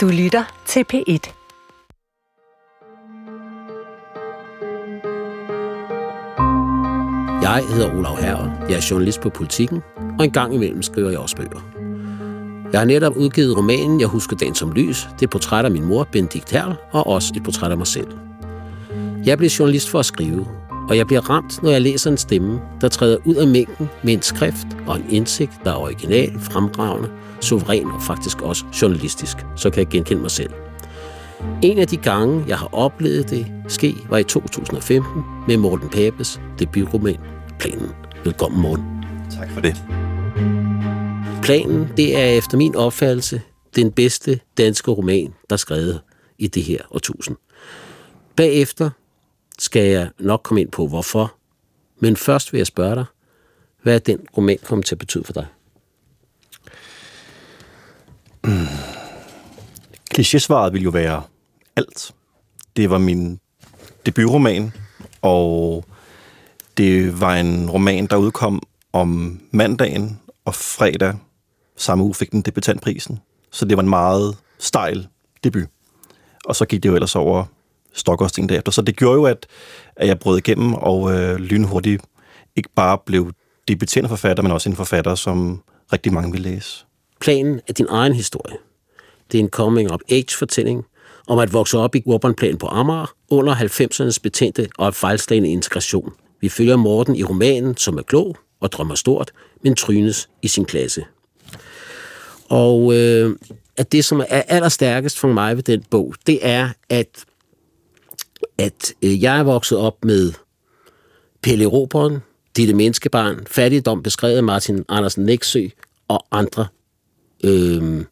Du lytter til P1. Jeg hedder Olav Herre. Jeg er journalist på Politiken, og en gang imellem skriver jeg også bøger. Jeg har netop udgivet romanen Jeg husker dagen som lys. Det er portræt af min mor, Benedikt Herl, og også et portræt af mig selv. Jeg blev journalist for at skrive, og jeg bliver ramt, når jeg læser en stemme, der træder ud af mængden med en skrift og en indsigt, der er original, fremragende, suveræn og faktisk også journalistisk. Så kan jeg genkende mig selv. En af de gange, jeg har oplevet det ske, var i 2015 med Morten Papes debutroman Planen. Velkommen, Morten. Tak for det. Planen, det er efter min opfattelse den bedste danske roman, der er skrevet i det her årtusind. Bagefter skal jeg nok komme ind på, hvorfor. Men først vil jeg spørge dig, hvad er den roman kommet til at betyde for dig? Mm. Klichésvaret ville jo være alt. Det var min debutroman, og det var en roman, der udkom om mandagen, og fredag samme uge fik den debutantprisen. Så det var en meget stejl debut. Og så gik det jo ellers over Stockholm derefter. Så det gjorde jo, at, at jeg brød igennem og øh, lynhurtigt ikke bare blev debuterende forfatter, men også en forfatter, som rigtig mange vil læse. Planen er din egen historie. Det er en coming-of-age-fortælling om at vokse op i urbanplanen på Amager under 90'ernes betændte og fejlslagende integration. Vi følger Morten i romanen, som er klog og drømmer stort, men trynes i sin klasse. Og øh, at det, som er allerstærkest for mig ved den bog, det er, at at øh, jeg er vokset op med Pelle Roberen, Ditte Menneskebarn, Fattigdom beskrevet af Martin Andersen Næksø og andre øh,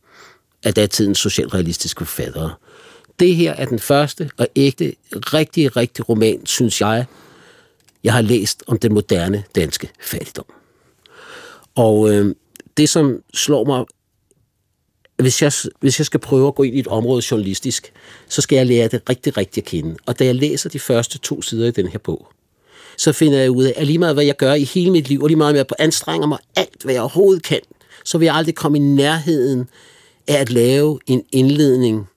af datidens socialrealistiske forfattere. Det her er den første og ægte, rigtig, rigtig roman, synes jeg, jeg har læst om den moderne danske fattigdom. Og øh, det, som slår mig hvis jeg, hvis jeg skal prøve at gå ind i et område journalistisk, så skal jeg lære det rigtig, rigtig at kende. Og da jeg læser de første to sider i den her bog, så finder jeg ud af, at lige meget hvad jeg gør i hele mit liv, og lige meget med at anstrenger mig alt, hvad jeg overhovedet kan, så vil jeg aldrig komme i nærheden af at lave en indledning,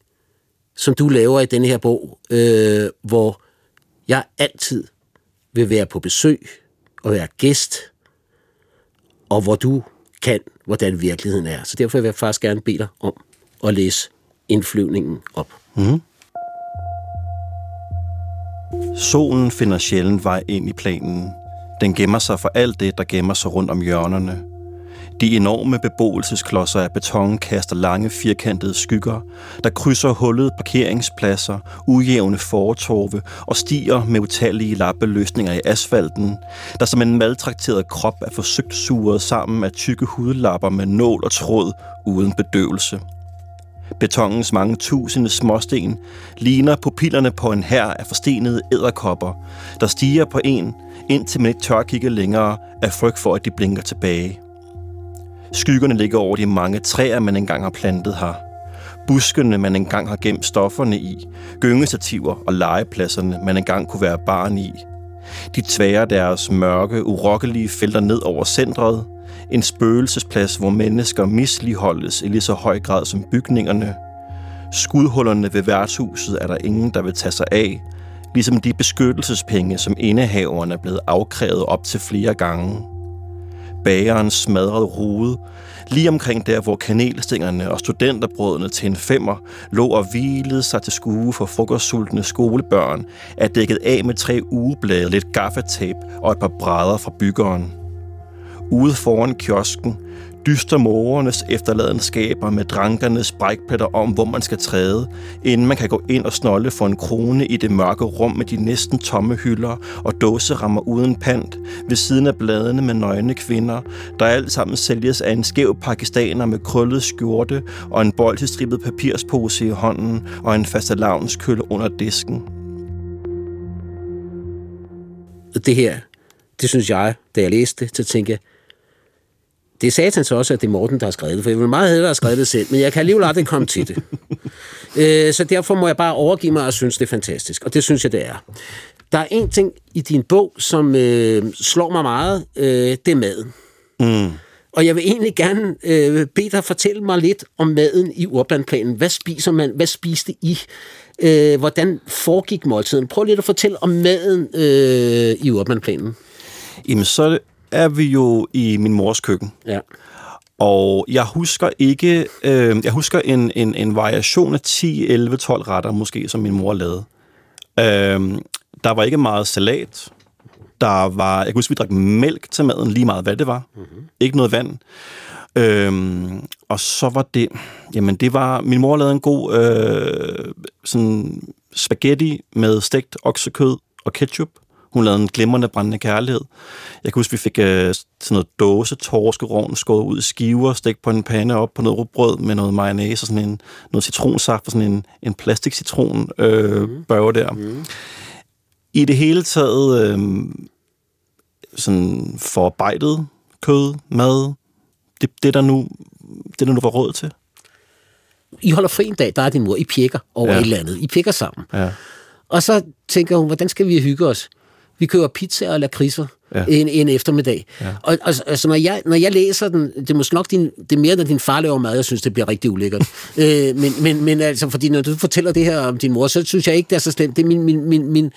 som du laver i denne her bog, øh, hvor jeg altid vil være på besøg og være gæst, og hvor du kan, hvordan virkeligheden er. Så derfor vil jeg faktisk gerne bede dig om at læse indflyvningen op. Mm. Solen finder sjældent vej ind i planen. Den gemmer sig for alt det, der gemmer sig rundt om hjørnerne. De enorme beboelsesklodser af beton kaster lange firkantede skygger, der krydser hullede parkeringspladser, ujævne fortorve og stiger med utallige lappeløsninger i asfalten, der som en maltrakteret krop er forsøgt suret sammen af tykke hudlapper med nål og tråd uden bedøvelse. Betongens mange tusinde småsten ligner pupillerne på en hær af forstenede æderkopper, der stiger på en, indtil man ikke tør kigge længere af frygt for, at de blinker tilbage. Skyggerne ligger over de mange træer, man engang har plantet her. Buskene, man engang har gemt stofferne i. Gyngestativer og legepladserne, man engang kunne være barn i. De tværer deres mørke, urokkelige felter ned over centret. En spøgelsesplads, hvor mennesker misligeholdes i lige så høj grad som bygningerne. Skudhullerne ved værtshuset er der ingen, der vil tage sig af, ligesom de beskyttelsespenge, som indehaverne er blevet afkrævet op til flere gange bagerens smadrede rude, lige omkring der, hvor kanelstængerne og studenterbrødene til en femmer lå og hvilede sig til skue for frokostsultne skolebørn, er dækket af med tre ugeblade, lidt gaffatape og et par brædder fra byggeren. Ude foran kiosken dyster morernes efterladenskaber med drankernes brækpletter om, hvor man skal træde, inden man kan gå ind og snolde for en krone i det mørke rum med de næsten tomme hylder og dåserammer uden pant, ved siden af bladene med nøgne kvinder, der alt sammen sælges af en skæv pakistaner med krøllet skjorte og en boltestribet papirspose i hånden og en fastelavnskølle under disken. Det her, det synes jeg, da jeg læste det, så tænkte jeg, det sagde han så også, at det er Morten, der har skrevet det, for jeg vil meget hellere have skrevet det selv, men jeg kan alligevel aldrig komme til det. øh, så derfor må jeg bare overgive mig og synes, det er fantastisk, og det synes jeg, det er. Der er en ting i din bog, som øh, slår mig meget, øh, det er maden. Mm. Og jeg vil egentlig gerne øh, bede dig fortælle mig lidt om maden i urbanplanen. Hvad spiser man? Hvad spiste I? Øh, hvordan foregik måltiden? Prøv lidt at fortælle om maden øh, i urbanplanen. Jamen, så er vi jo i min mors køkken. Ja. Og jeg husker ikke, øh, jeg husker en, en, en variation af 10, 11, 12 retter måske, som min mor lavede. Øh, der var ikke meget salat. Der var, jeg kan huske, vi drak mælk til maden, lige meget hvad det var. Mm-hmm. Ikke noget vand. Øhm, og så var det, jamen det var, min mor lavede en god øh, sådan spaghetti med stegt oksekød og ketchup. Hun lavede en glimrende brændende kærlighed. Jeg kan huske, vi fik øh, sådan noget dåse torskerovn skåret ud i skiver, stegt på en pande op på noget rugbrød med noget mayonnaise og sådan en, noget citronsaft og sådan en, en plastik citron øh, mm. børge der. Mm. I det hele taget øh, sådan forarbejdet kød, mad, det, det, der nu, det, der nu var råd til. I holder fri en dag, der er din mor, I pjekker over ja. et eller andet. I pjekker sammen. Ja. Og så tænker hun, hvordan skal vi hygge os? Vi køber pizza og lakridser ja. en, en eftermiddag. Ja. Og, og altså, når, jeg, når jeg læser den, det er måske nok din, det er mere, når din far laver mad, jeg synes, det bliver rigtig ulækkert. øh, men, men, men altså, fordi når du fortæller det her om din mor, så synes jeg ikke, det er så slemt. Det er min, min, min, min,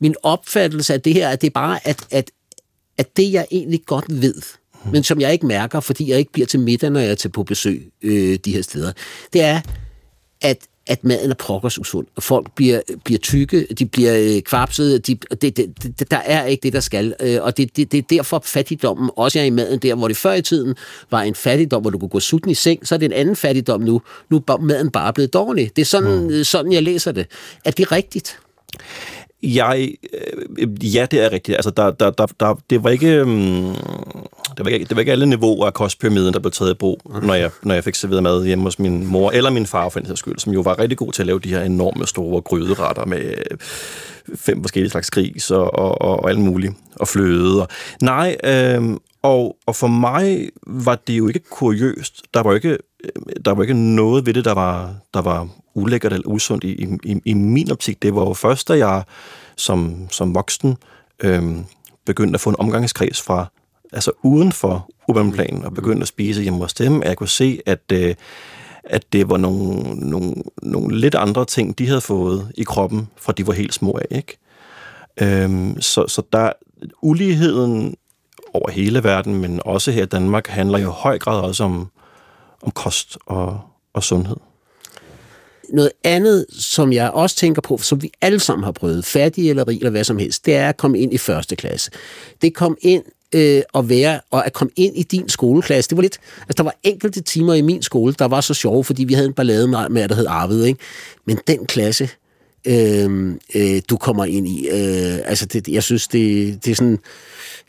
min opfattelse af det her, at det er bare, at, at, at det, jeg egentlig godt ved, men som jeg ikke mærker, fordi jeg ikke bliver til middag, når jeg er til på besøg øh, de her steder, det er, at at maden er pokkers usund, folk bliver, bliver tykke, de bliver øh, kvapsede, de, det, det, det, der er ikke det, der skal. Øh, og det, det, det er derfor fattigdommen også er i maden der, hvor det før i tiden var en fattigdom, hvor du kunne gå sulten i seng, så er det en anden fattigdom nu. Nu er maden bare blevet dårlig. Det er sådan, mm. sådan jeg læser det. Er det rigtigt? Jeg, øh, ja, det er rigtigt. Altså, der, der, der, der, det var ikke, um, det var ikke, det var ikke alle niveauer af kostpyramiden, der blev taget i brug, okay. når, jeg, når jeg fik serveret mad hjemme hos min mor, eller min far for en skyld, som jo var rigtig god til at lave de her enorme store gryderetter med fem forskellige slags gris og, og, og, og alt muligt, og fløde. Og, nej, øh, og, og for mig var det jo ikke kuriøst. Der var ikke, der var ikke noget ved det, der var, der var ulækkert eller usundt i, i, i min optik. Det var jo først, da jeg som, som voksen øhm, begyndte at få en omgangskreds fra, altså uden for urbanplanen, og begyndte at spise hjemme hos dem, at jeg kunne se, at, øh, at det var nogle, nogle, nogle lidt andre ting, de havde fået i kroppen, fra de var helt små af. Ikke? Øhm, så, så der uligheden over hele verden, men også her i Danmark, handler jo i høj grad også om, om kost og, og sundhed. Noget andet, som jeg også tænker på, som vi alle sammen har prøvet, fattig eller rig eller hvad som helst, det er at komme ind i første klasse. Det kom ind øh, at være, og at komme ind i din skoleklasse. Det var lidt, altså der var enkelte timer i min skole, der var så sjove, fordi vi havde en ballade med, med der hed Arved, ikke? Men den klasse, øh, øh, du kommer ind i, øh, altså det, jeg synes, det, det er sådan,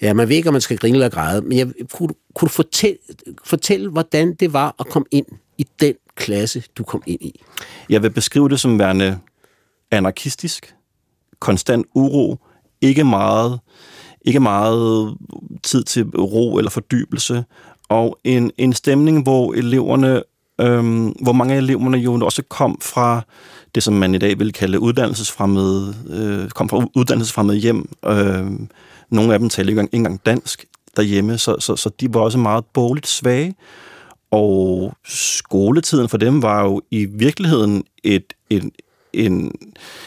ja, man ved ikke, om man skal grine eller græde, men jeg, kunne, kunne du fortælle, fortælle, hvordan det var at komme ind i den klasse, du kom ind i? Jeg vil beskrive det som værende anarkistisk, konstant uro, ikke meget, ikke meget tid til ro eller fordybelse, og en, en stemning, hvor eleverne, øhm, hvor mange af eleverne jo også kom fra det, som man i dag vil kalde uddannelsesfremmede, øh, kom fra uddannelsesfremmede hjem. Øh, nogle af dem talte ikke engang dansk derhjemme, så, så, så de var også meget bogligt svage. Og skoletiden for dem var jo i virkeligheden et, et, en,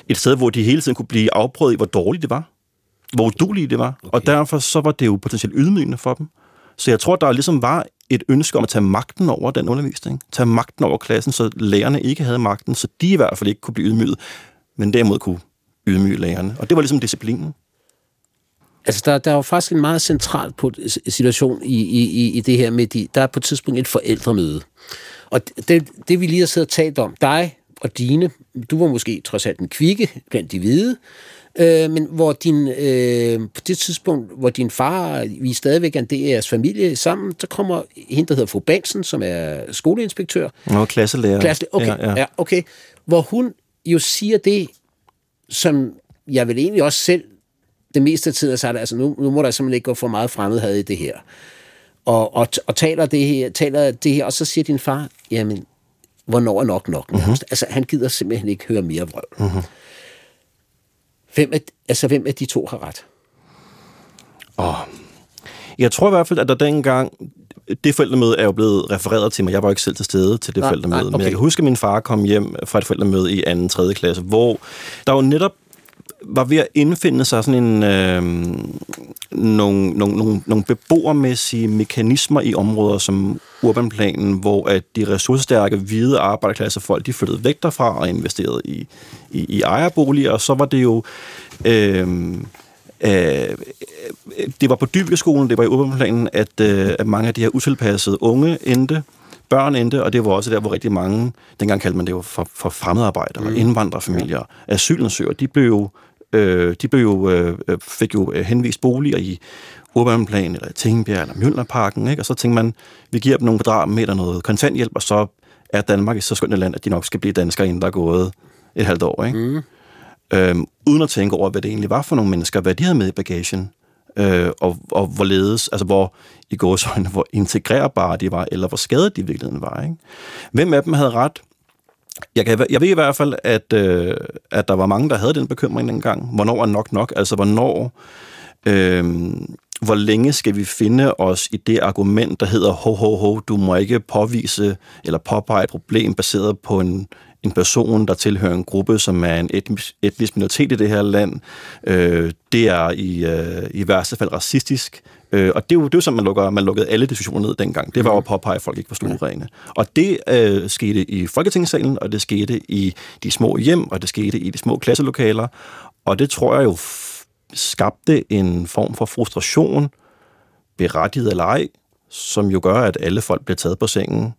et sted, hvor de hele tiden kunne blive afprøvet i, hvor dårligt det var. Hvor udulige det var. Okay. Og derfor så var det jo potentielt ydmygende for dem. Så jeg tror, der ligesom var et ønske om at tage magten over den undervisning. Tage magten over klassen, så lærerne ikke havde magten, så de i hvert fald ikke kunne blive ydmyget, men derimod kunne ydmyge lærerne. Og det var ligesom disciplinen. Altså, der, der er jo faktisk en meget central situation i, i, i det her med, de, der er på et tidspunkt et forældremøde. Og det, det vi lige har siddet og talt om, dig og dine, du var måske trods alt en kvikke blandt de hvide, øh, men hvor din, øh, på det tidspunkt, hvor din far, vi er stadigvæk en del af jeres familie sammen, så kommer hende, der hedder fru Bansen, som er skoleinspektør. Nå, klasselærer. Klasse, okay, ja, ja. ja, okay. Hvor hun jo siger det, som jeg vil egentlig også selv det meste af tiden sagt, altså nu, nu må der simpelthen ikke gå for meget fremmedhed i det her. Og, og, og taler, det her, taler det her, og så siger din far, jamen, hvornår er nok nok? Mm-hmm. Altså, han gider simpelthen ikke høre mere vrøvl. Mm-hmm. Hvem, er, altså, hvem af de to har ret? Oh. Jeg tror i hvert fald, at der dengang det forældremøde er jo blevet refereret til mig. Jeg var ikke selv til stede til det nej, forældremøde. Nej, okay. Men jeg kan huske, at min far kom hjem fra et forældremøde i 2. og 3. klasse, hvor der jo netop var ved at indfinde sig sådan en, øh, nogle, nogle, nogle, nogle beboermæssige mekanismer i områder som urbanplanen, hvor at de ressourcestærke hvide arbejderklassefolk, de flyttede væk derfra og investerede i, i, i ejerboliger, og så var det jo... Øh, Øh, det var på Dybkeskolen, det var i urbanplanen, at, øh, at mange af de her utilpassede unge endte, børn endte, og det var også der, hvor rigtig mange, dengang kaldte man det jo for, for fremmedarbejdere, mm. indvandrerfamilier, asylansøgere, de blev øh, de blev jo, øh, fik jo øh, henvist boliger i Urbanplan, eller Tingbjerg, eller Mjølnerparken, ikke? og så tænkte man, vi giver dem nogle kvadratmeter noget kontanthjælp, og så er Danmark et så skønt et land, at de nok skal blive danskere, inden der er gået et halvt år. Ikke? Mm. Øhm, uden at tænke over, hvad det egentlig var for nogle mennesker, hvad de havde med i bagagen, øh, og, og hvorledes, altså hvor i gåsøjne, hvor integrerbare de var, eller hvor skadet de i virkeligheden var. Ikke? Hvem af dem havde ret? Jeg, kan, jeg ved i hvert fald, at, øh, at der var mange, der havde den bekymring dengang. Hvornår er nok nok? Altså, hvornår... Øh, hvor længe skal vi finde os i det argument, der hedder, ho, ho, ho, du må ikke påvise eller påpege et problem baseret på en, en person, der tilhører en gruppe, som er en etnisk, etnisk minoritet i det her land. Øh, det er i, øh, i værste fald racistisk. Øh, og det er jo, det er jo sådan, man, lukker, man lukkede alle diskussioner ned dengang. Det var jo at påpege, at folk ikke var stuerene. Og det øh, skete i Folketingssalen, og det skete i de små hjem, og det skete i de små klasselokaler. Og det tror jeg jo skabte en form for frustration, berettiget eller ej, som jo gør, at alle folk bliver taget på sengen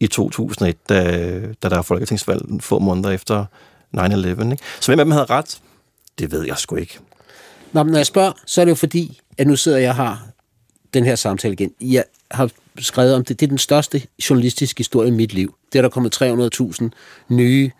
i 2001, da, da der er folketingsvalg få måneder efter 9-11. Ikke? Så hvem af dem havde ret? Det ved jeg sgu ikke. Nå, men når jeg spørger, så er det jo fordi, at nu sidder jeg her har den her samtale igen. Jeg har skrevet om det. Det er den største journalistiske historie i mit liv. Det er der kommet 300.000 nye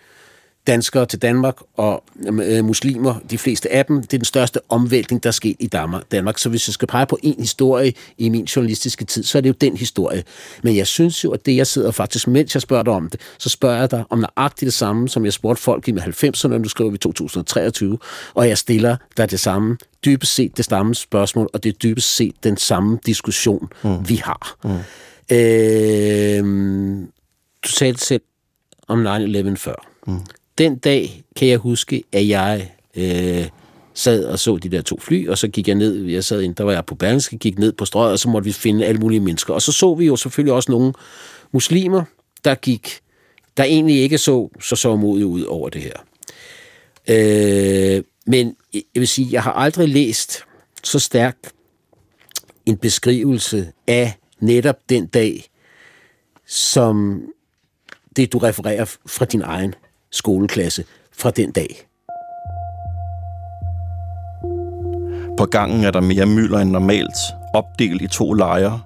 danskere til Danmark og øh, muslimer, de fleste af dem. Det er den største omvæltning, der er sket i Danmark. Så hvis jeg skal pege på en historie i min journalistiske tid, så er det jo den historie. Men jeg synes jo, at det, jeg sidder faktisk, mens jeg spørger dig om det, så spørger jeg dig om nøjagtigt det samme, som jeg spurgte folk i med 90'erne, nu skriver vi 2023, og jeg stiller dig det samme dybest set det samme spørgsmål, og det er dybest set den samme diskussion, mm. vi har. Mm. Øh, du sagde det selv om 9-11 før. Mm den dag kan jeg huske, at jeg øh, sad og så de der to fly, og så gik jeg ned, jeg sad ind, der var jeg på Berlingske, gik ned på strøget, og så måtte vi finde alle mulige mennesker. Og så så vi jo selvfølgelig også nogle muslimer, der gik, der egentlig ikke så så så modigt ud over det her. Øh, men jeg vil sige, jeg har aldrig læst så stærkt en beskrivelse af netop den dag, som det, du refererer fra din egen skoleklasse fra den dag. På gangen er der mere mylder end normalt, opdelt i to lejre.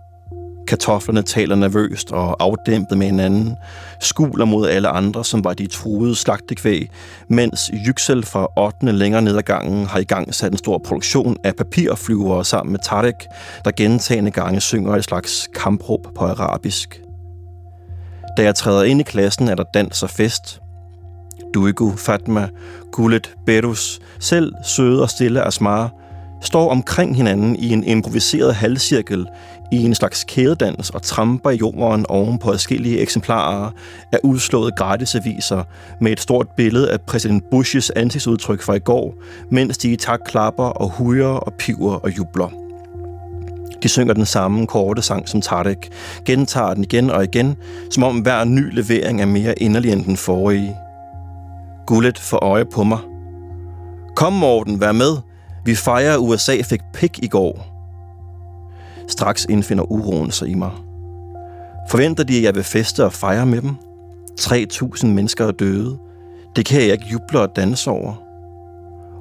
Kartoflerne taler nervøst og afdæmpet med hinanden, skuler mod alle andre, som var de truede slagtekvæg, mens Yüksel fra 8. længere ned ad gangen har i gang sat en stor produktion af papirflyvere sammen med Tarek, der gentagende gange synger et slags kampråb på arabisk. Da jeg træder ind i klassen, er der dans og fest. Duigu, Fatma, Gullet, Berus, selv søde og stille Asmar, står omkring hinanden i en improviseret halvcirkel i en slags kædedans og tramper i jorden oven på adskillige eksemplarer af udslåede gratisaviser med et stort billede af præsident Bushes ansigtsudtryk fra i går, mens de i tak klapper og hujer og piver og jubler. De synger den samme korte sang som Tarek, gentager den igen og igen, som om hver ny levering er mere inderlig end den forrige. Gullet for øje på mig. Kom, Morten, vær med. Vi fejrer, at USA fik pik i går. Straks indfinder uroen sig i mig. Forventer de, at jeg vil feste og fejre med dem? 3.000 mennesker er døde. Det kan jeg ikke juble og danse over.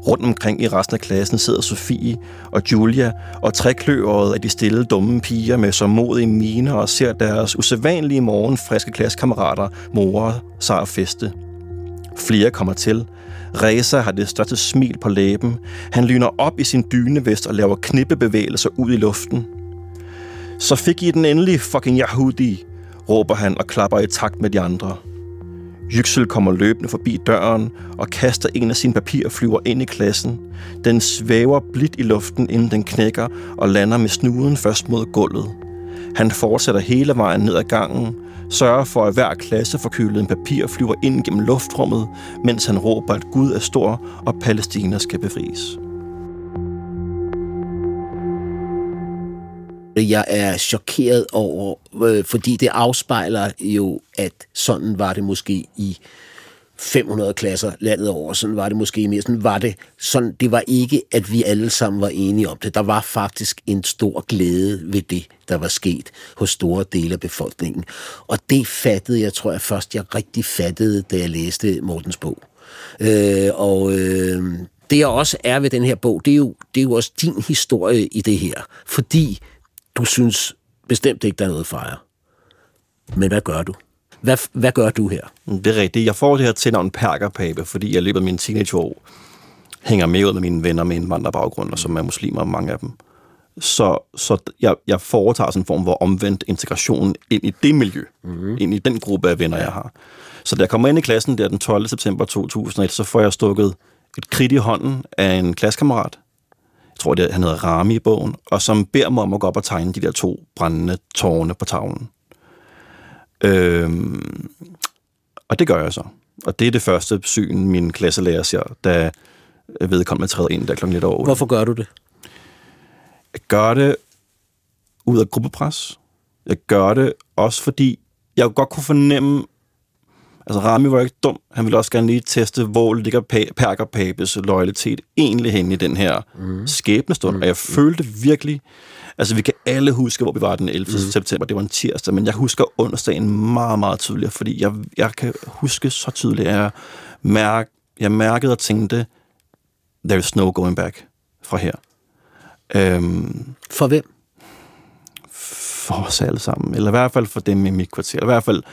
Rundt omkring i resten af klassen sidder Sofie og Julia og trækløret af de stille, dumme piger med så modige miner og ser deres usædvanlige morgen friske klassekammerater more sig og feste. Flere kommer til. Reza har det største smil på læben. Han lyner op i sin dynevest og laver knippebevægelser ud i luften. Så fik I den endelig, fucking Yahudi, råber han og klapper i takt med de andre. Yüksel kommer løbende forbi døren og kaster en af sine papirflyver ind i klassen. Den svæver blidt i luften, inden den knækker og lander med snuden først mod gulvet. Han fortsætter hele vejen ned ad gangen, sørger for, at hver klasse får kølet en papir flyver ind gennem luftrummet, mens han råber, at Gud er stor, og Palæstina skal befries. Jeg er chokeret over, øh, fordi det afspejler jo, at sådan var det måske i 500 klasser landet over. Sådan var det måske mere. Sådan var det, sådan, det var ikke, at vi alle sammen var enige om det. Der var faktisk en stor glæde ved det, der var sket hos store dele af befolkningen. Og det fattede jeg, tror jeg først, jeg rigtig fattede, da jeg læste Mortens bog. Øh, og øh, det jeg også er ved den her bog, det er, jo, det er jo også din historie i det her. Fordi du synes bestemt ikke, der er noget at fejre. Men hvad gør du? Hvad, hvad gør du her? Det er rigtigt. Jeg får det her tilnavn perkerpape, fordi jeg løbet mine teenageår hænger med ud med mine venner med indvandrerbaggrund, og som er muslimer, mange af dem. Så, så jeg, jeg foretager sådan en form for omvendt integration ind i det miljø, mm-hmm. ind i den gruppe af venner, jeg har. Så da jeg kommer ind i klassen der den 12. september 2001, så får jeg stukket et kridt i hånden af en klassekammerat, jeg tror, det, han hedder Rami i bogen, og som beder mig om at gå op og tegne de der to brændende tårne på tavlen. Øhm, og det gør jeg så. Og det er det første syn, min klasselærer ser, da vedkommende træder ind der klokken lidt over. Hvorfor gør du det? Jeg gør det ud af gruppepres. Jeg gør det også, fordi jeg godt kunne fornemme, altså Rami var ikke dum. Han ville også gerne lige teste, hvor ligger Perker Papes loyalitet egentlig hen i den her mm. skæbnestund. Mm. Og jeg følte virkelig, Altså, vi kan alle huske, hvor vi var den 11. Mm. september. Det var en tirsdag, men jeg husker onsdagen meget, meget tydeligt, fordi jeg, jeg kan huske så tydeligt, at jeg, mærk, jeg mærkede og tænkte, there is no going back fra her. Øhm, for hvem? For os alle sammen. Eller i hvert fald for dem i mit kvarter. Eller i hvert fald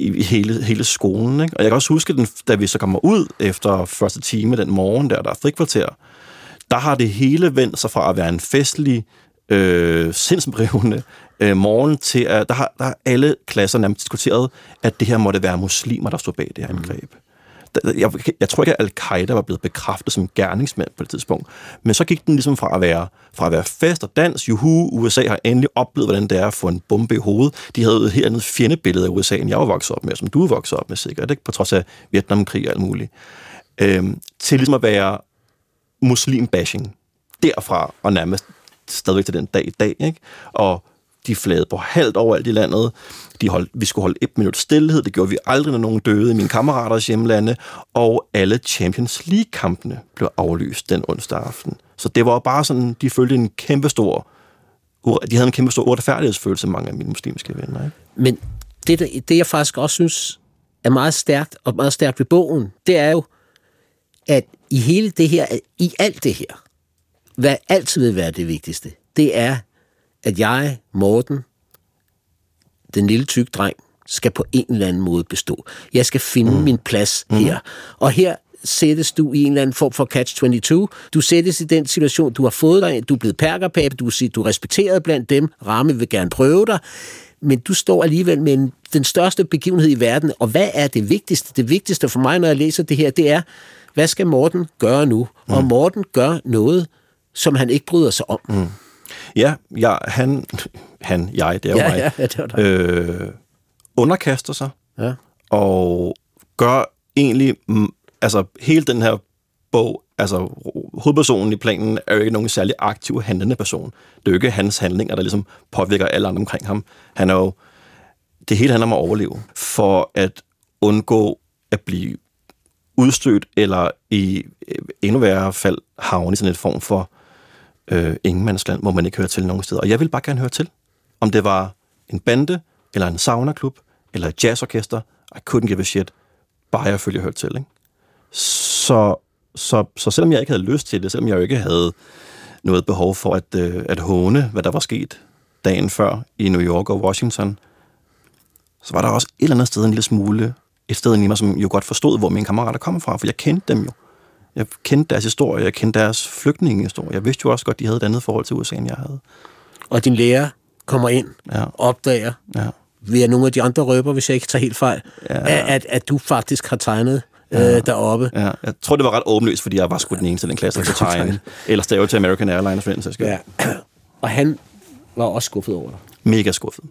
i hele, hele skolen. Ikke? Og jeg kan også huske, den, da vi så kommer ud efter første time den morgen, der, der er frikvarter, der har det hele vendt sig fra at være en festlig, øh, sindsbrevende øh, morgen til, at der har, der har alle klasser nærmest diskuteret, at det her måtte være muslimer, der stod bag det her angreb. Mm. Jeg, jeg tror ikke, at al-Qaida var blevet bekræftet som gerningsmand på det tidspunkt. Men så gik den ligesom fra at være, fra at være fest og dans. Juhu, USA har endelig oplevet, hvordan det er at få en bombe i hovedet. De havde et helt andet fjendebillede af USA, end jeg var vokset op med, som du er vokset op med sikkert, ikke? på trods af Vietnamkrig og alt muligt. Øhm, til ligesom at være muslim-bashing derfra og nærmest stadigvæk til den dag i dag. Ikke? Og de flagede på halvt overalt i landet. De holdt, vi skulle holde et minut stillhed. Det gjorde vi aldrig, når nogen døde i mine kammeraters hjemlande. Og alle Champions League-kampene blev aflyst den onsdag aften. Så det var bare sådan, de følte en kæmpe stor, de havde en kæmpe stor uretfærdighedsfølelse, mange af mine muslimske venner. Ikke? Men det, det, jeg faktisk også synes er meget stærkt, og meget stærkt ved bogen, det er jo, at i hele det her, i alt det her, hvad altid vil være det vigtigste, det er, at jeg, Morten, den lille tyk dreng, skal på en eller anden måde bestå. Jeg skal finde mm. min plads mm. her. Og her sættes du i en eller anden form for catch-22. Du sættes i den situation, du har fået dig, du er blevet perkerpape, du, du er respekteret blandt dem, Ramme vil gerne prøve dig, men du står alligevel med en, den største begivenhed i verden, og hvad er det vigtigste? Det vigtigste for mig, når jeg læser det her, det er, hvad skal Morten gøre nu? Mm. Og Morten gør noget, som han ikke bryder sig om. Mm. Ja, ja, han, han, jeg, det er jo ja, mig, ja, det var øh, underkaster sig, ja. og gør egentlig, altså hele den her bog, altså hovedpersonen i planen er jo ikke nogen særlig aktiv handlende person. Det er jo ikke hans handlinger, der ligesom påvirker alle andre omkring ham. Han er jo, det hele handler om at overleve, for at undgå at blive udstødt, eller i øh, endnu værre fald havne i sådan et form for øh, ingenmandsland, hvor man ikke hører til nogen steder. Og jeg vil bare gerne høre til. Om det var en bande, eller en saunaklub, eller et jazzorkester, I couldn't give a shit. Bare jeg følger hørt til, ikke? Så, så, så selvom jeg ikke havde lyst til det, selvom jeg jo ikke havde noget behov for at, øh, at håne, hvad der var sket dagen før i New York og Washington, så var der også et eller andet sted en lille smule et sted i mig, som jo godt forstod, hvor mine kammerater kom fra, for jeg kendte dem jo. Jeg kendte deres historie, jeg kendte deres flygtningehistorie. Jeg vidste jo også godt, de havde et andet forhold til USA, end jeg havde. Og din lærer kommer ind, ja. opdager, ja. via nogle af de andre røber, hvis jeg ikke tager helt fejl, ja. at, at du faktisk har tegnet ja. øh, deroppe. Ja. Jeg tror, det var ret åbenlyst, fordi jeg var sgu den eneste i den klasse, der kunne tegne. Eller stave til American Airlines, for den Ja. Og han var også skuffet over dig. Mega skuffet.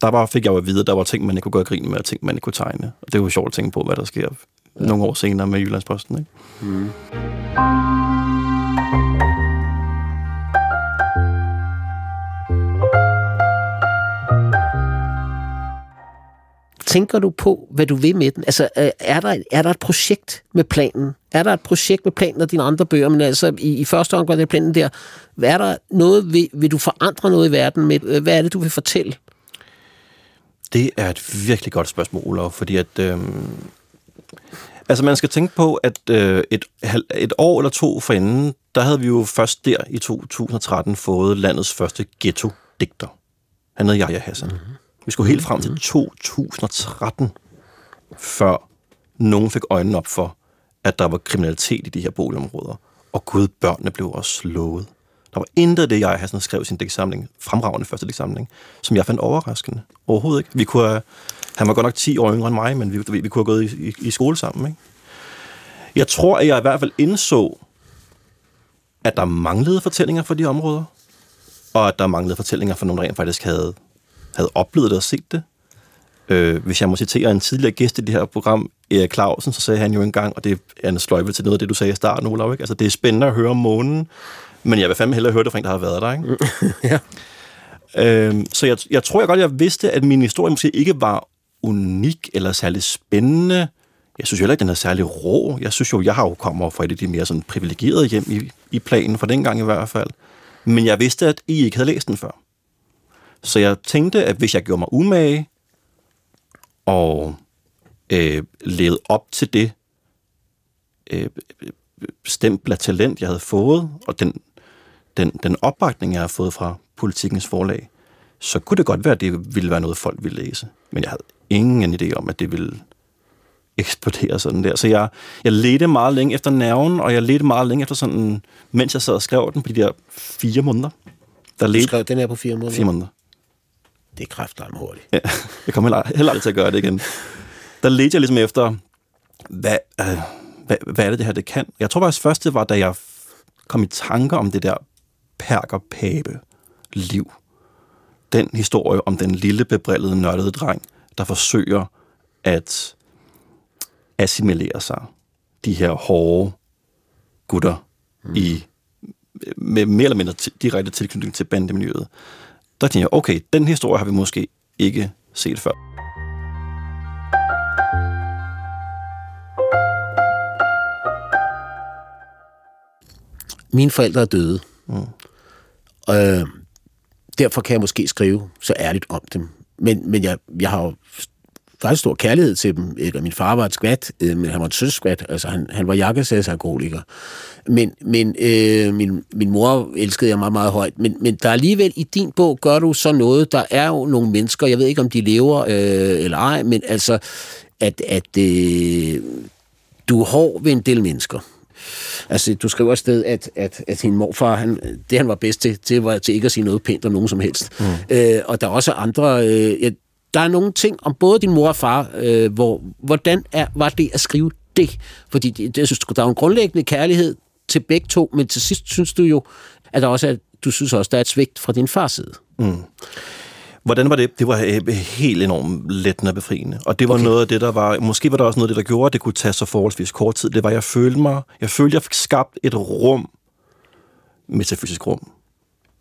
Der bare fik jeg jo at vide, at der var ting, man ikke kunne gøre grin med, og ting, man ikke kunne tegne. Og det er jo sjovt at tænke på, hvad der sker ja. nogle år senere med Jyllandsposten. Ikke? Mm. tænker du på, hvad du vil med den? Altså, øh, er der, er der et projekt med planen? Er der et projekt med planen og dine andre bøger? Men altså, i, i første omgang er planen der. Er der noget, vil, vil du forandre noget i verden med? Øh, hvad er det, du vil fortælle? Det er et virkelig godt spørgsmål, Olaf, fordi at... Øh, altså, man skal tænke på, at øh, et, et år eller to forinden, der havde vi jo først der i 2013 fået landets første ghetto-digter. Han hed Yahya Hassan. Mm-hmm. Vi skulle helt frem til 2013, før nogen fik øjnene op for, at der var kriminalitet i de her boligområder. Og gud, børnene blev også slået. Der var intet af det, jeg havde skrevet i sin digtsamling, fremragende første digtsamling, som jeg fandt overraskende. Overhovedet ikke. Vi kunne, han var godt nok 10 år yngre end mig, men vi, vi, vi kunne have gået i, i, i skole sammen. Ikke? Jeg tror, at jeg i hvert fald indså, at der manglede fortællinger for de områder, og at der manglede fortællinger for nogen, der rent faktisk havde havde oplevet det og set det. Øh, hvis jeg må citere en tidligere gæst i det her program, Erik Clausen, så sagde han jo engang, og det er en sløjve til noget af det, du sagde i starten, Olav, ikke? Altså, det er spændende at høre om månen, men jeg vil fandme hellere høre det fra en, der har været der, ikke? ja. Øh, så jeg, jeg tror jeg godt, jeg vidste, at min historie måske ikke var unik eller særlig spændende. Jeg synes jo heller ikke, den er særlig rå. Jeg synes jo, jeg har jo kommet fra et af de mere sådan privilegerede hjem i, i planen, for den gang i hvert fald. Men jeg vidste, at I ikke havde læst den før. Så jeg tænkte, at hvis jeg gjorde mig umage og øh, levede op til det øh, stempel af talent, jeg havde fået, og den, den, den opbakning, jeg har fået fra politikens forlag, så kunne det godt være, at det ville være noget, folk ville læse. Men jeg havde ingen idé om, at det ville eksplodere sådan der. Så jeg, jeg ledte meget længe efter nerven, og jeg ledte meget længe efter sådan, mens jeg sad og skrev den på de der fire måneder. Der du skrev den her på fire måneder? Fire måneder det er kræfterne hurtigt. Ja, jeg kommer heller, heller aldrig til at gøre det igen. Der ledte jeg ligesom efter, hvad, øh, hvad, hvad er det, det her det kan? Jeg tror faktisk først, det var, da jeg kom i tanker om det der perkerpape liv. Den historie om den lille, bebrillede, nørdede dreng, der forsøger at assimilere sig. De her hårde gutter mm. i med mere eller mindre direkte tilknytning til bandemiljøet der tænker jeg, okay, den historie har vi måske ikke set før. Mine forældre er døde. Mm. Øh, derfor kan jeg måske skrive så ærligt om dem. Men, men jeg, jeg har jo faktisk stor kærlighed til dem. Eller min far var et skvat, øh, men han var et søskvat. Altså, han, han var jakkesædsalkoholiker. Men, men øh, min, min mor elskede jeg meget, meget højt. Men, men der er alligevel i din bog, gør du så noget. Der er jo nogle mennesker, jeg ved ikke, om de lever øh, eller ej, men altså, at, at øh, du er hård ved en del mennesker. Altså, du skriver et sted, at, at, at din morfar, han, det han var bedst til, det var til ikke at sige noget pænt om nogen som helst. Mm. Øh, og der er også andre... Øh, jeg, der er nogle ting om både din mor og far, øh, hvor, hvordan er, var det at skrive det? Fordi det, det, synes, der er en grundlæggende kærlighed til begge to, men til sidst synes du jo, at der også er, du synes også, der er et svigt fra din fars side. Mm. Hvordan var det? Det var øh, helt enormt lettende og befriende. Og det var okay. noget af det, der var... Måske var der også noget af det, der gjorde, at det kunne tage så forholdsvis kort tid. Det var, at jeg følte mig... Jeg følte, jeg fik skabt et rum, metafysisk rum,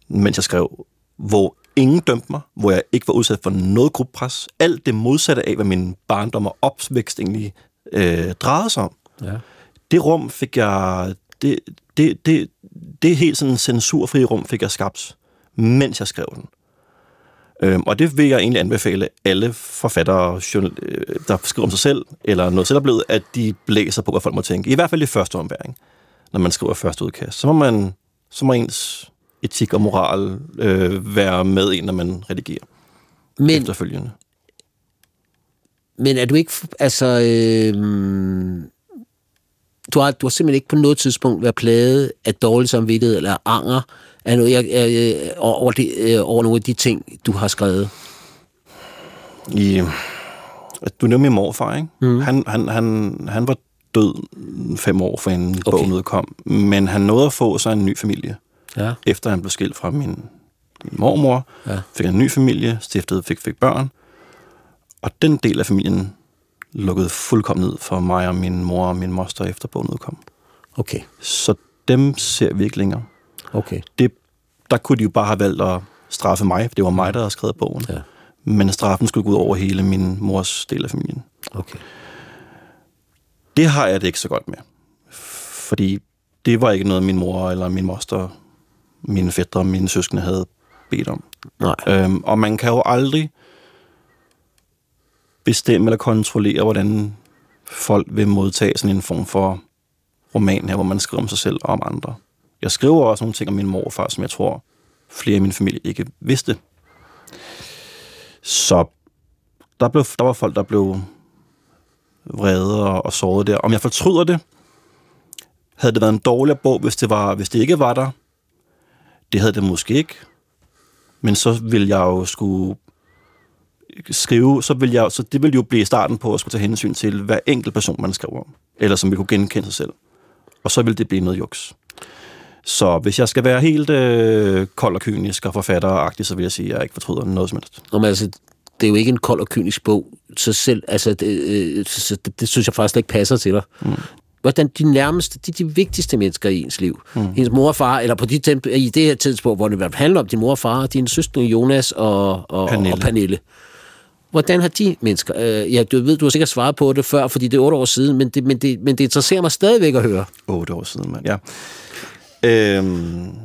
mens jeg skrev, hvor ingen dømte mig, hvor jeg ikke var udsat for noget gruppepres. Alt det modsatte af, hvad min barndom og opvækst egentlig øh, drejede sig om. Ja. Det rum fik jeg... Det, det, det, det helt sådan censurfri rum fik jeg skabt, mens jeg skrev den. Øhm, og det vil jeg egentlig anbefale alle forfattere, øh, der skriver om sig selv, eller noget selv blevet, at de blæser på, hvad folk må tænke. I hvert fald i første ombæring, når man skriver første udkast. Så må man, så må ens etik og moral øh, være med ind, når man redigerer men, efterfølgende. Men er du ikke, altså, øh, du, har, du har simpelthen ikke på noget tidspunkt været plaget af dårlig samvittighed eller anger af noget, jeg, jeg, over, de, øh, over nogle af de ting, du har skrevet? I, du nævner min morfar, ikke? Mm. Han, han, han, han var død fem år for inden okay. bogen udkom, men han nåede at få sig en ny familie ja. efter han blev skilt fra min, min mormor, Ja. fik en ny familie, stiftede, fik, fik børn. Og den del af familien lukkede fuldkommen ned for mig og min mor og min moster efter bogen udkom. Okay, Så dem ser vi ikke længere. okay. Det, der kunne de jo bare have valgt at straffe mig, for det var mig, der havde skrevet bogen. Ja. Men straffen skulle gå ud over hele min mors del af familien. Okay. Det har jeg det ikke så godt med. Fordi det var ikke noget, min mor eller min moster, mine fætter og mine søskende havde bedt om. Nej. Øhm, og man kan jo aldrig bestemme eller kontrollere, hvordan folk vil modtage sådan en form for roman her, hvor man skriver om sig selv og om andre. Jeg skriver også nogle ting om min morfar, som jeg tror flere i min familie ikke vidste. Så der, blev, der var folk, der blev vrede og, og såret der. Om jeg fortryder det, havde det været en dårlig bog, hvis det, var, hvis det ikke var der. Det havde det måske ikke. Men så vil jeg jo skulle skrive, så vil jeg, så det vil jo blive starten på at skulle tage hensyn til hver enkelt person, man skriver om. Eller som vil kunne genkende sig selv. Og så vil det blive noget juks. Så hvis jeg skal være helt øh, kold og kynisk og forfatteragtig, så vil jeg sige, at jeg ikke fortryder noget som helst. Nå, men altså, det er jo ikke en kold og kynisk bog. Så selv, altså, det, øh, så det, det synes jeg faktisk ikke passer til dig. Mm. Hvordan de nærmeste, de, de vigtigste mennesker i ens liv. Mm. Hendes mor og far, eller på de temp- i det her tidspunkt, hvor det handler om din mor og far, din søster Jonas og, og, Pernille. og Pernille. Hvordan har de mennesker... Øh, ja, du ved, du har sikkert svaret på det før, fordi det er otte år siden, men det, men det, men det interesserer mig stadigvæk at høre. Otte år siden, mand. Ja. Øhm,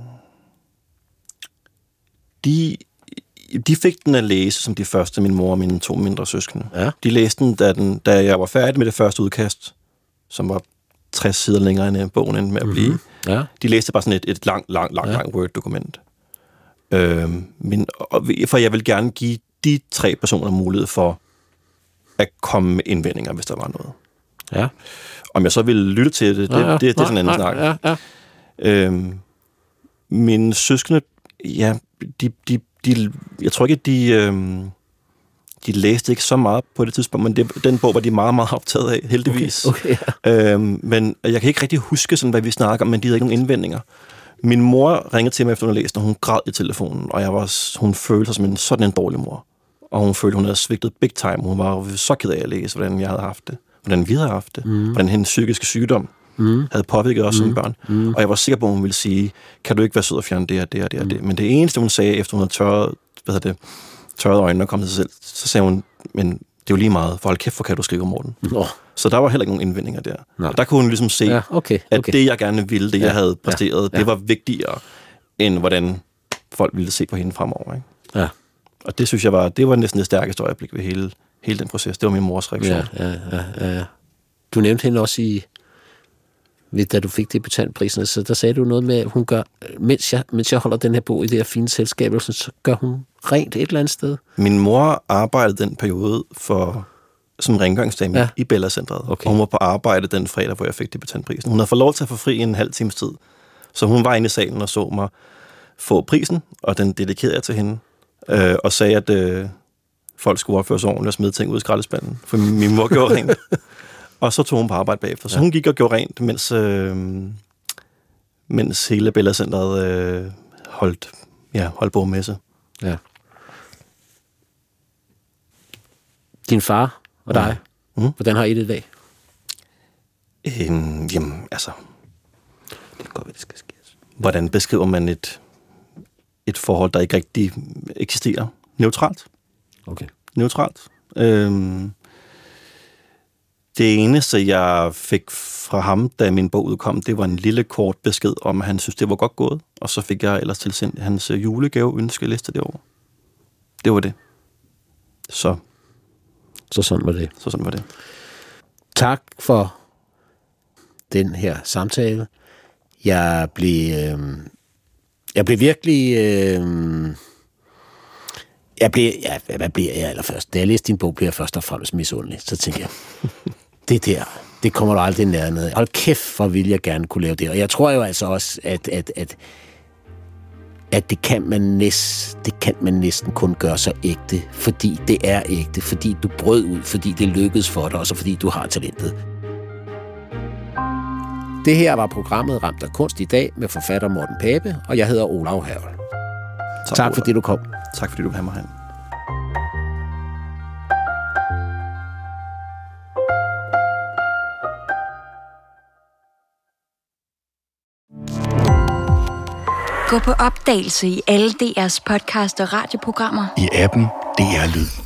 de, de fik den at læse som de første, min mor og mine to mindre søskende. Ja. De læste den da, den, da jeg var færdig med det første udkast, som var 60 sider længere end øh, bogen endte med at blive. Mm-hmm. Ja. De læste bare sådan et, et langt, langt, langt, ja. langt Word-dokument. Øhm, men, og, for jeg vil gerne give de tre personer mulighed for at komme med indvendinger, hvis der var noget. Ja. Om jeg så ville lytte til det, det, ja, ja. det, det er sådan en anden Nej, snak. Ja, ja. Øhm, mine søskende, ja, de, de, de, jeg tror ikke, de, øhm, de læste ikke så meget på det tidspunkt, men det, den bog var de meget, meget optaget af, heldigvis. Okay, ja. Øhm, men jeg kan ikke rigtig huske, sådan, hvad vi snakker om, men de havde ikke nogen indvendinger. Min mor ringede til mig efter, hun havde læst, og hun græd i telefonen, og jeg var, hun følte sig som en sådan en dårlig mor. Og hun følte, hun havde svigtet big time. Hun var så ked af at læse, hvordan jeg havde haft det. Hvordan vi havde haft det. Mm. Hvordan hendes psykiske sygdom mm. havde påvirket os mm. som børn. Mm. Og jeg var sikker på, at hun ville sige, kan du ikke være sød og fjerne det og det og det og det. Men det eneste, hun sagde, efter hun havde tørret, hvad det, tørret øjnene og kommet til sig selv, så sagde hun, men det er jo lige meget, for hold kæft, hvor kan du skrive om Morten. Nå, Så der var heller ikke nogen indvendinger der. Nej. Og der kunne hun ligesom se, ja, okay. at okay. det, jeg gerne ville, det, Ja, jeg havde præsteret, ja, det var vigtigere, end hvordan folk ville se på hende fremover. Ikke? Ja, Og det synes jeg var, det var næsten det stærkeste øjeblik ved hele, hele den proces. Det var min mors reaktion. ja, ja, ja, ja. Du nævnte hende også i, ved, da du fik debutantprisen, så der sagde du noget med, at hun gør, mens jeg, mens jeg holder den her bog i det her fine selskab, så gør hun rent et eller andet sted. Min mor arbejdede den periode for som rengøringsdame Ja. i Bella Centeret. Okay. Og hun var på arbejde den fredag, hvor jeg fik debutantprisen. Hun havde fået lov til at få fri i en halv times tid. Så hun var inde i salen og så mig få prisen, og den dedikerede jeg til hende. Øh, og sagde, at øh, folk skulle opføre sig ordentligt og smide ting ud i skraldespanden. For min, min mor gjorde rent. og så tog hun på arbejde bagefter. Så Ja. hun gik og gjorde rent, mens, øh, mens hele Bella Centeret øh, holdt, ja, holdt bogmesse. Ja. Din far og dig, Mm. hvordan har I det i dag? Øhm, jamen, altså, Det kan godt være, det skal ske. hvordan beskriver man et, et forhold, der ikke rigtig eksisterer? Neutralt. Okay. Neutralt. Øhm, det eneste, jeg fik fra ham, da min bog udkom, det var en lille kort besked om, at han synes, det var godt gået. Og så fik jeg ellers tilsendt hans øh, julegave ønskeliste det år. Det var det. Så, Så sådan var det. så sådan var det. Tak for den her samtale. Jeg blev, øh, jeg blev virkelig... Øh, jeg blev, ja, hvad bliver jeg allerførst? Da jeg læste din bog, blev jeg først og fremmest misundelig. Så tænkte jeg, det der, det kommer du aldrig nærmere. Hold kæft, hvor vil jeg gerne kunne lave det. Og jeg tror jo altså også, at, at, at, at det, kan man næst, det kan man næsten kun gøre så ægte, fordi det er ægte, fordi du brød ud, fordi det lykkedes for dig, og så fordi du har talentet. Det her var programmet Ramt af kunst i dag med forfatter Morten Pape, og jeg hedder Olav Hervel. Tak, tak fordi du kom. Tak fordi du vil have mig hen. Gå på opdagelse i alle DR's podcast og radioprogrammer. I appen DR Lyd.